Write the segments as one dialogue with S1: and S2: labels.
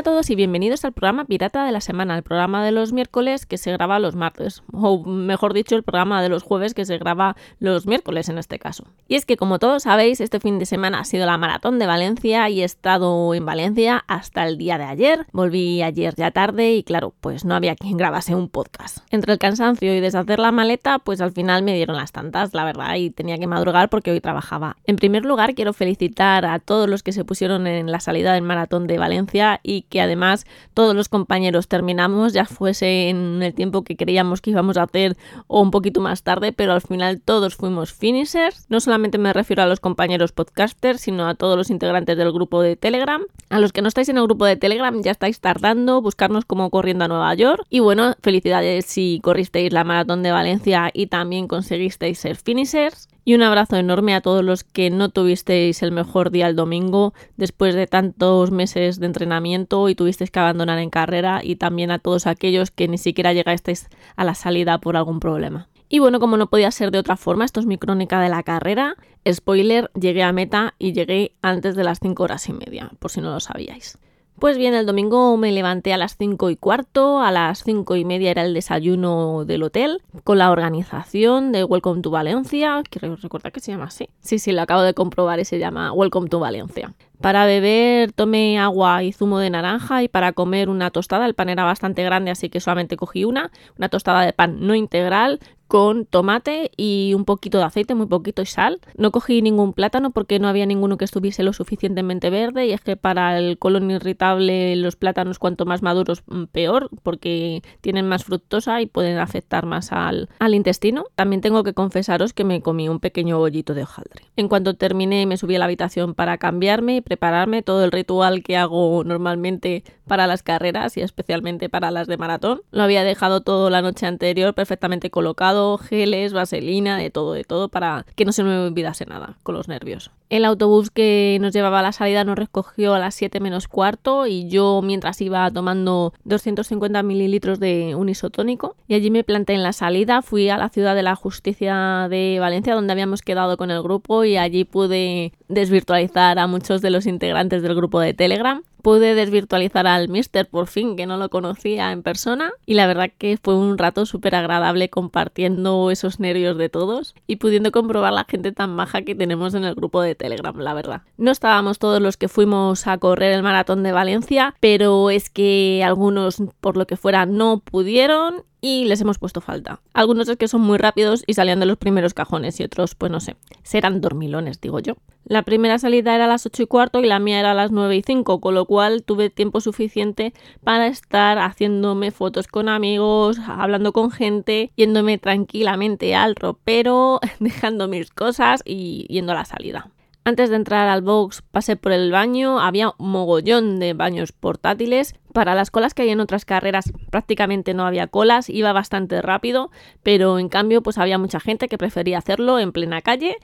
S1: A todos y bienvenidos al programa Pirata de la Semana, el programa de los miércoles que se graba los martes, o mejor dicho, el programa de los jueves que se graba los miércoles en este caso. Y es que como todos sabéis, este fin de semana ha sido la maratón de Valencia y he estado en Valencia hasta el día de ayer. Volví ayer ya tarde y claro, pues no había quien grabase un podcast. Entre el cansancio y deshacer la maleta, pues al final me dieron las tantas, la verdad, y tenía que madrugar porque hoy trabajaba. En primer lugar, quiero felicitar a todos los que se pusieron en la salida del maratón de Valencia y que además todos los compañeros terminamos, ya fuese en el tiempo que creíamos que íbamos a hacer o un poquito más tarde, pero al final todos fuimos finishers. No solamente me refiero a los compañeros podcasters, sino a todos los integrantes del grupo de Telegram. A los que no estáis en el grupo de Telegram ya estáis tardando, buscarnos como corriendo a Nueva York. Y bueno, felicidades si corristeis la maratón de Valencia y también conseguisteis ser finishers. Y un abrazo enorme a todos los que no tuvisteis el mejor día el domingo después de tantos meses de entrenamiento y tuvisteis que abandonar en carrera y también a todos aquellos que ni siquiera llegasteis a la salida por algún problema. Y bueno, como no podía ser de otra forma, esto es mi crónica de la carrera. Spoiler, llegué a meta y llegué antes de las 5 horas y media, por si no lo sabíais. Pues bien, el domingo me levanté a las 5 y cuarto, a las 5 y media era el desayuno del hotel, con la organización de Welcome to Valencia, que recuerda que se llama así. Sí, sí, lo acabo de comprobar y se llama Welcome to Valencia. Para beber tomé agua y zumo de naranja y para comer una tostada, el pan era bastante grande así que solamente cogí una, una tostada de pan no integral con tomate y un poquito de aceite, muy poquito y sal. No cogí ningún plátano porque no había ninguno que estuviese lo suficientemente verde y es que para el colon irritable los plátanos cuanto más maduros mm, peor porque tienen más fructosa y pueden afectar más al, al intestino. También tengo que confesaros que me comí un pequeño bollito de hojaldre. En cuanto terminé me subí a la habitación para cambiarme y prepararme todo el ritual que hago normalmente para las carreras y especialmente para las de maratón. Lo había dejado todo la noche anterior perfectamente colocado geles, vaselina, de todo, de todo, para que no se me olvidase nada con los nervios. El autobús que nos llevaba a la salida nos recogió a las 7 menos cuarto y yo mientras iba tomando 250 mililitros de un isotónico y allí me planté en la salida, fui a la ciudad de la justicia de Valencia donde habíamos quedado con el grupo y allí pude desvirtualizar a muchos de los integrantes del grupo de Telegram pude desvirtualizar al Mister por fin, que no lo conocía en persona. Y la verdad que fue un rato súper agradable compartiendo esos nervios de todos y pudiendo comprobar la gente tan maja que tenemos en el grupo de Telegram, la verdad. No estábamos todos los que fuimos a correr el maratón de Valencia, pero es que algunos, por lo que fuera, no pudieron y les hemos puesto falta. Algunos es que son muy rápidos y salían de los primeros cajones y otros, pues no sé, serán dormilones, digo yo. La primera salida era a las 8 y cuarto y la mía era a las 9 y 5, con lo cual tuve tiempo suficiente para estar haciéndome fotos con amigos, hablando con gente, yéndome tranquilamente al ropero, dejando mis cosas y yendo a la salida. Antes de entrar al box pasé por el baño, había un mogollón de baños portátiles. Para las colas que hay en otras carreras prácticamente no había colas, iba bastante rápido, pero en cambio pues había mucha gente que prefería hacerlo en plena calle.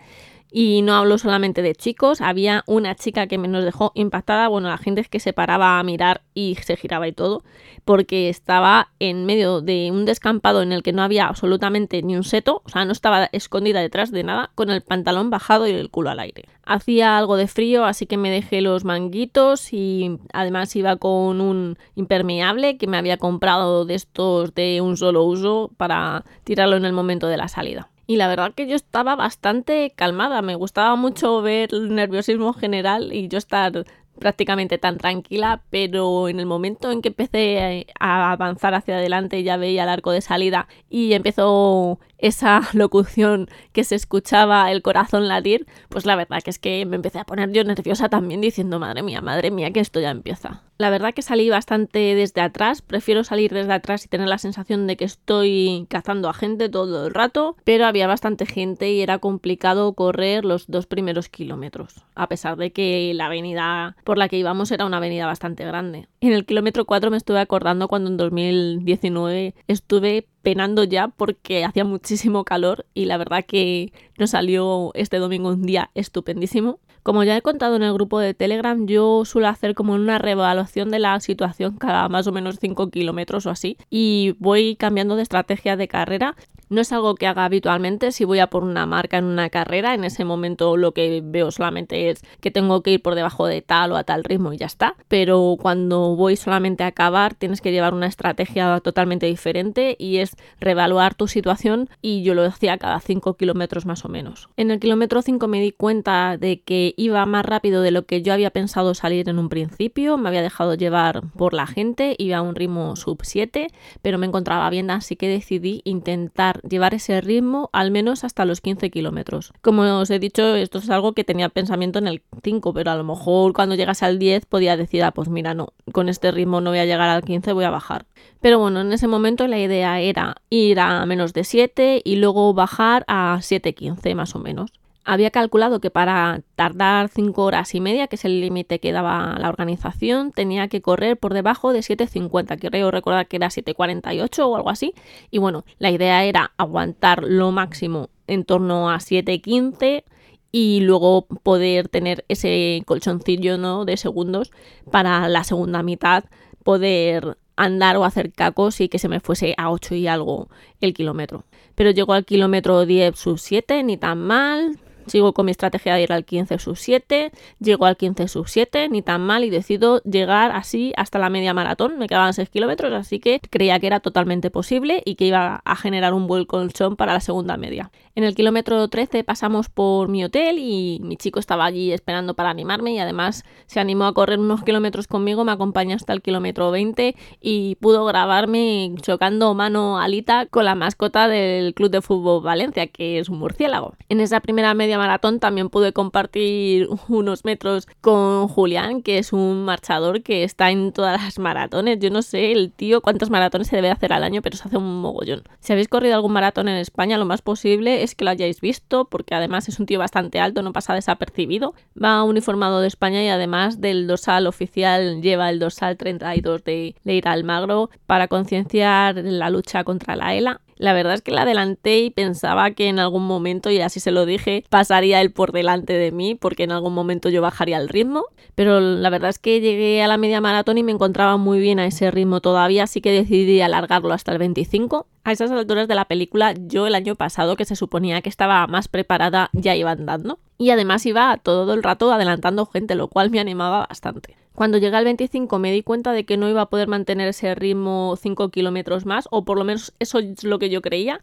S1: Y no hablo solamente de chicos, había una chica que nos dejó impactada, bueno, la gente es que se paraba a mirar y se giraba y todo, porque estaba en medio de un descampado en el que no había absolutamente ni un seto, o sea, no estaba escondida detrás de nada, con el pantalón bajado y el culo al aire. Hacía algo de frío, así que me dejé los manguitos y además iba con un impermeable que me había comprado de estos de un solo uso para tirarlo en el momento de la salida y la verdad que yo estaba bastante calmada, me gustaba mucho ver el nerviosismo general y yo estar prácticamente tan tranquila, pero en el momento en que empecé a avanzar hacia adelante ya veía el arco de salida y empezó esa locución que se escuchaba el corazón latir, pues la verdad que es que me empecé a poner yo nerviosa también diciendo, madre mía, madre mía, que esto ya empieza. La verdad que salí bastante desde atrás, prefiero salir desde atrás y tener la sensación de que estoy cazando a gente todo el rato, pero había bastante gente y era complicado correr los dos primeros kilómetros, a pesar de que la avenida por la que íbamos era una avenida bastante grande. En el kilómetro 4 me estuve acordando cuando en 2019 estuve penando ya porque hacía muchísimo calor y la verdad que nos salió este domingo un día estupendísimo. Como ya he contado en el grupo de Telegram, yo suelo hacer como una reevaluación de la situación cada más o menos 5 kilómetros o así y voy cambiando de estrategia de carrera no es algo que haga habitualmente. Si voy a por una marca en una carrera, en ese momento lo que veo solamente es que tengo que ir por debajo de tal o a tal ritmo y ya está. Pero cuando voy solamente a acabar, tienes que llevar una estrategia totalmente diferente y es reevaluar tu situación. Y yo lo hacía cada 5 kilómetros más o menos. En el kilómetro 5 me di cuenta de que iba más rápido de lo que yo había pensado salir en un principio. Me había dejado llevar por la gente, iba a un ritmo sub 7, pero me encontraba bien, así que decidí intentar llevar ese ritmo al menos hasta los 15 kilómetros. Como os he dicho, esto es algo que tenía pensamiento en el 5, pero a lo mejor cuando llegas al 10 podía decir, ah, pues mira, no, con este ritmo no voy a llegar al 15, voy a bajar. Pero bueno, en ese momento la idea era ir a menos de 7 y luego bajar a 7.15 más o menos había calculado que para tardar 5 horas y media, que es el límite que daba la organización, tenía que correr por debajo de 7.50. Creo recordar que era 7.48 o algo así. Y bueno, la idea era aguantar lo máximo en torno a 7.15 y luego poder tener ese colchoncillo ¿no? de segundos para la segunda mitad poder andar o hacer cacos y que se me fuese a 8 y algo el kilómetro. Pero llegó al kilómetro 10 sub 7, ni tan mal, Sigo con mi estrategia de ir al 15 sub 7, llego al 15 sub 7, ni tan mal, y decido llegar así hasta la media maratón. Me quedaban 6 kilómetros, así que creía que era totalmente posible y que iba a generar un buen colchón para la segunda media. En el kilómetro 13 pasamos por mi hotel y mi chico estaba allí esperando para animarme y además se animó a correr unos kilómetros conmigo, me acompañó hasta el kilómetro 20 y pudo grabarme chocando mano alita con la mascota del Club de Fútbol Valencia, que es un murciélago. En esa primera maratón también pude compartir unos metros con Julián, que es un marchador que está en todas las maratones. Yo no sé el tío cuántas maratones se debe hacer al año, pero se hace un mogollón. Si habéis corrido algún maratón en España, lo más posible es que lo hayáis visto, porque además es un tío bastante alto, no pasa desapercibido. Va uniformado de España y además del dorsal oficial lleva el dorsal 32 de Leira Almagro para concienciar la lucha contra la ELA. La verdad es que la adelanté y pensaba que en algún momento, y así se lo dije, pasaría él por delante de mí, porque en algún momento yo bajaría el ritmo. Pero la verdad es que llegué a la media maratón y me encontraba muy bien a ese ritmo todavía, así que decidí alargarlo hasta el 25. A esas alturas de la película, yo el año pasado, que se suponía que estaba más preparada, ya iba andando. Y además iba todo el rato adelantando gente, lo cual me animaba bastante. Cuando llegué al 25 me di cuenta de que no iba a poder mantener ese ritmo 5 kilómetros más, o por lo menos eso es lo que yo creía,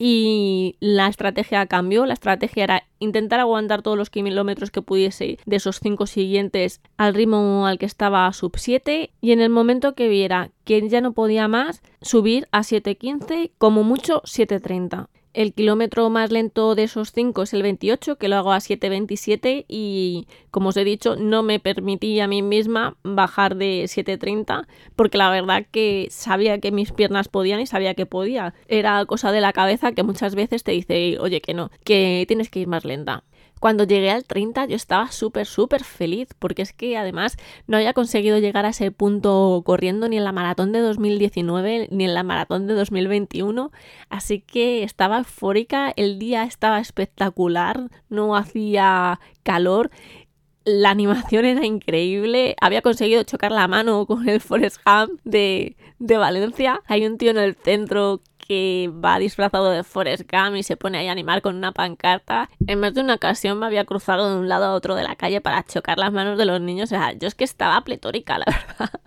S1: y la estrategia cambió. La estrategia era intentar aguantar todos los kilómetros que pudiese de esos 5 siguientes al ritmo al que estaba sub 7 y en el momento que viera que ya no podía más, subir a 7.15, como mucho 7.30. El kilómetro más lento de esos 5 es el 28, que lo hago a 7.27 y como os he dicho, no me permití a mí misma bajar de 7.30 porque la verdad que sabía que mis piernas podían y sabía que podía. Era cosa de la cabeza que muchas veces te dice, oye, que no, que tienes que ir más lenta. Cuando llegué al 30 yo estaba súper, súper feliz porque es que además no había conseguido llegar a ese punto corriendo ni en la maratón de 2019 ni en la maratón de 2021. Así que estaba eufórica, el día estaba espectacular, no hacía calor la animación era increíble. Había conseguido chocar la mano con el Forest Ham de, de Valencia. Hay un tío en el centro que va disfrazado de Forrest Gump y se pone ahí a animar con una pancarta. En más de una ocasión me había cruzado de un lado a otro de la calle para chocar las manos de los niños. O sea, yo es que estaba pletórica, la verdad.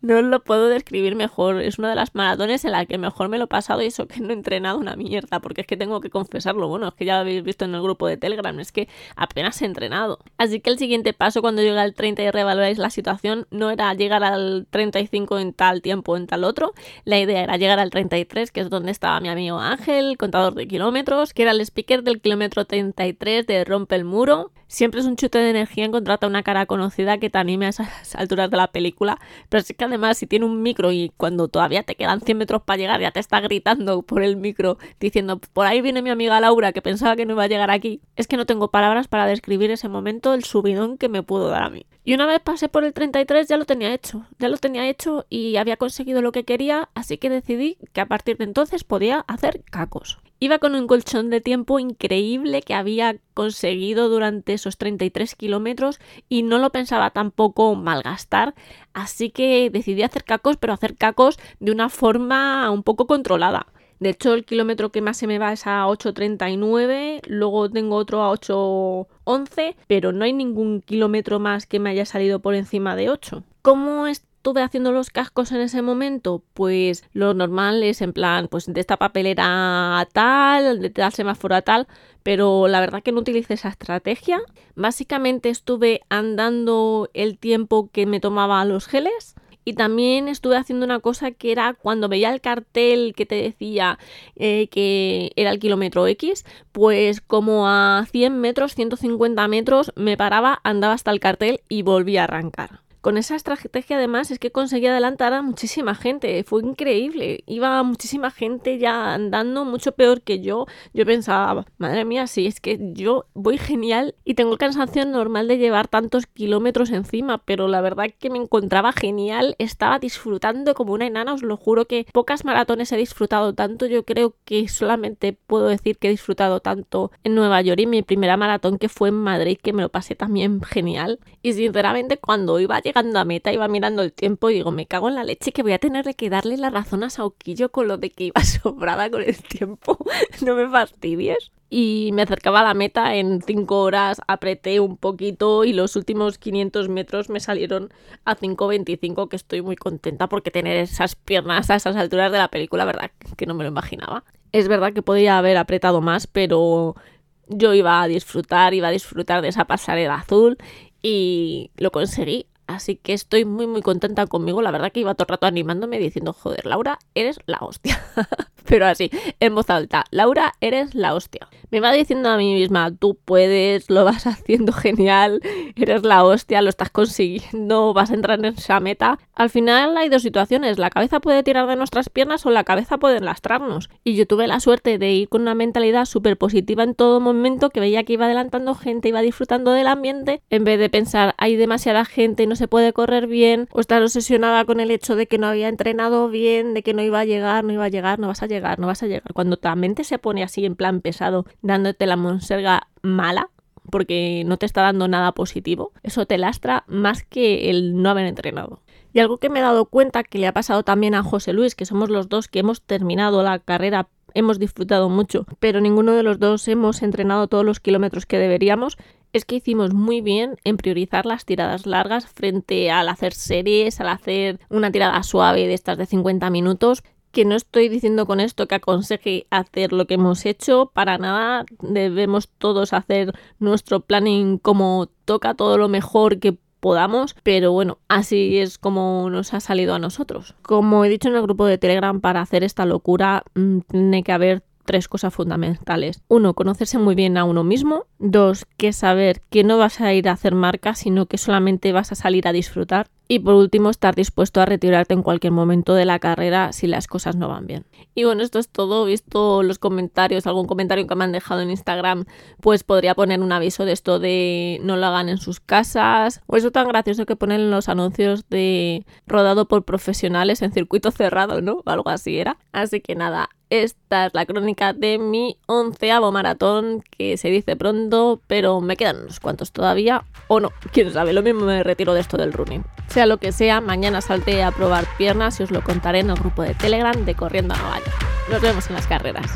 S1: No lo puedo describir mejor. Es una de las maratones en la que mejor me lo he pasado y eso que no he entrenado una mierda, porque es que tengo que confesarlo. Bueno, es que ya lo habéis visto en el grupo de Telegram, es que apenas he entrenado. Así que el siguiente paso cuando llegue al 30 y reevaluáis la situación no era llegar al 35 en tal tiempo en tal otro. La idea era llegar al 33, que es donde estaba mi amigo Ángel, contador de kilómetros, que era el speaker del kilómetro 33 de Rompe el Muro. Siempre es un chute de energía encontrarte a una cara conocida que te anime a esas alturas de la película, pero es que además si tiene un micro y cuando todavía te quedan 100 metros para llegar ya te está gritando por el micro diciendo por ahí viene mi amiga Laura que pensaba que no iba a llegar aquí, es que no tengo palabras para describir ese momento, el subidón que me pudo dar a mí. Y una vez pasé por el 33 ya lo tenía hecho, ya lo tenía hecho y había conseguido lo que quería, así que decidí que a partir de entonces podía hacer cacos. Iba con un colchón de tiempo increíble que había conseguido durante esos 33 kilómetros y no lo pensaba tampoco malgastar, así que decidí hacer cacos, pero hacer cacos de una forma un poco controlada. De hecho, el kilómetro que más se me va es a 8.39, luego tengo otro a 8.11, pero no hay ningún kilómetro más que me haya salido por encima de 8. ¿Cómo estuve haciendo los cascos en ese momento? Pues lo normal es en plan, pues de esta papelera tal, de tal semáforo a tal, pero la verdad que no utilicé esa estrategia. Básicamente estuve andando el tiempo que me tomaba los geles y también estuve haciendo una cosa que era cuando veía el cartel que te decía eh, que era el kilómetro X, pues como a 100 metros, 150 metros, me paraba, andaba hasta el cartel y volvía a arrancar. Con esa estrategia además es que conseguí adelantar a muchísima gente, fue increíble, iba muchísima gente ya andando mucho peor que yo. Yo pensaba, madre mía, sí, es que yo voy genial y tengo el cansancio normal de llevar tantos kilómetros encima, pero la verdad que me encontraba genial, estaba disfrutando como una enana, os lo juro que pocas maratones he disfrutado tanto, yo creo que solamente puedo decir que he disfrutado tanto en Nueva York y mi primera maratón que fue en Madrid, que me lo pasé también genial. Y sinceramente cuando iba a llegar a meta, iba mirando el tiempo y digo, me cago en la leche que voy a tener que darle la razón a Sauquillo con lo de que iba sobrada con el tiempo. no me fastidies. Y me acercaba a la meta en 5 horas, apreté un poquito y los últimos 500 metros me salieron a 5.25, que estoy muy contenta porque tener esas piernas a esas alturas de la película, verdad que no me lo imaginaba. Es verdad que podría haber apretado más, pero yo iba a disfrutar, iba a disfrutar de esa pasarela azul y lo conseguí. Así que estoy muy muy contenta conmigo. La verdad que iba todo el rato animándome diciendo, joder, Laura, eres la hostia. Pero así, en voz alta, Laura, eres la hostia. Me va diciendo a mí misma, tú puedes, lo vas haciendo genial, eres la hostia, lo estás consiguiendo, vas a entrar en esa meta. Al final hay dos situaciones, la cabeza puede tirar de nuestras piernas o la cabeza puede lastrarnos. Y yo tuve la suerte de ir con una mentalidad súper positiva en todo momento, que veía que iba adelantando gente, iba disfrutando del ambiente, en vez de pensar, hay demasiada gente y no se puede correr bien, o estar obsesionada con el hecho de que no había entrenado bien, de que no iba a llegar, no iba a llegar, no vas a llegar, no vas a llegar. Cuando tu mente se pone así en plan pesado, dándote la monserga mala, porque no te está dando nada positivo, eso te lastra más que el no haber entrenado. Y algo que me he dado cuenta que le ha pasado también a José Luis, que somos los dos que hemos terminado la carrera hemos disfrutado mucho, pero ninguno de los dos hemos entrenado todos los kilómetros que deberíamos, es que hicimos muy bien en priorizar las tiradas largas frente al hacer series, al hacer una tirada suave de estas de 50 minutos. Que no estoy diciendo con esto que aconseje hacer lo que hemos hecho, para nada debemos todos hacer nuestro planning como toca todo lo mejor que podamos, pero bueno, así es como nos ha salido a nosotros. Como he dicho en el grupo de Telegram, para hacer esta locura mm, tiene que haber tres cosas fundamentales. Uno, conocerse muy bien a uno mismo. Dos, que saber que no vas a ir a hacer marca, sino que solamente vas a salir a disfrutar. Y por último, estar dispuesto a retirarte en cualquier momento de la carrera si las cosas no van bien. Y bueno, esto es todo. Visto los comentarios, algún comentario que me han dejado en Instagram, pues podría poner un aviso de esto de no lo hagan en sus casas. O eso tan gracioso que ponen en los anuncios de rodado por profesionales en circuito cerrado, ¿no? Algo así era. Así que nada, esta es la crónica de mi onceavo maratón, que se dice pronto, pero me quedan unos cuantos todavía, o no, quién sabe, lo mismo me retiro de esto del running. Sea lo que sea, mañana salté a probar piernas y os lo contaré en el grupo de Telegram de Corriendo a Nos vemos en las carreras.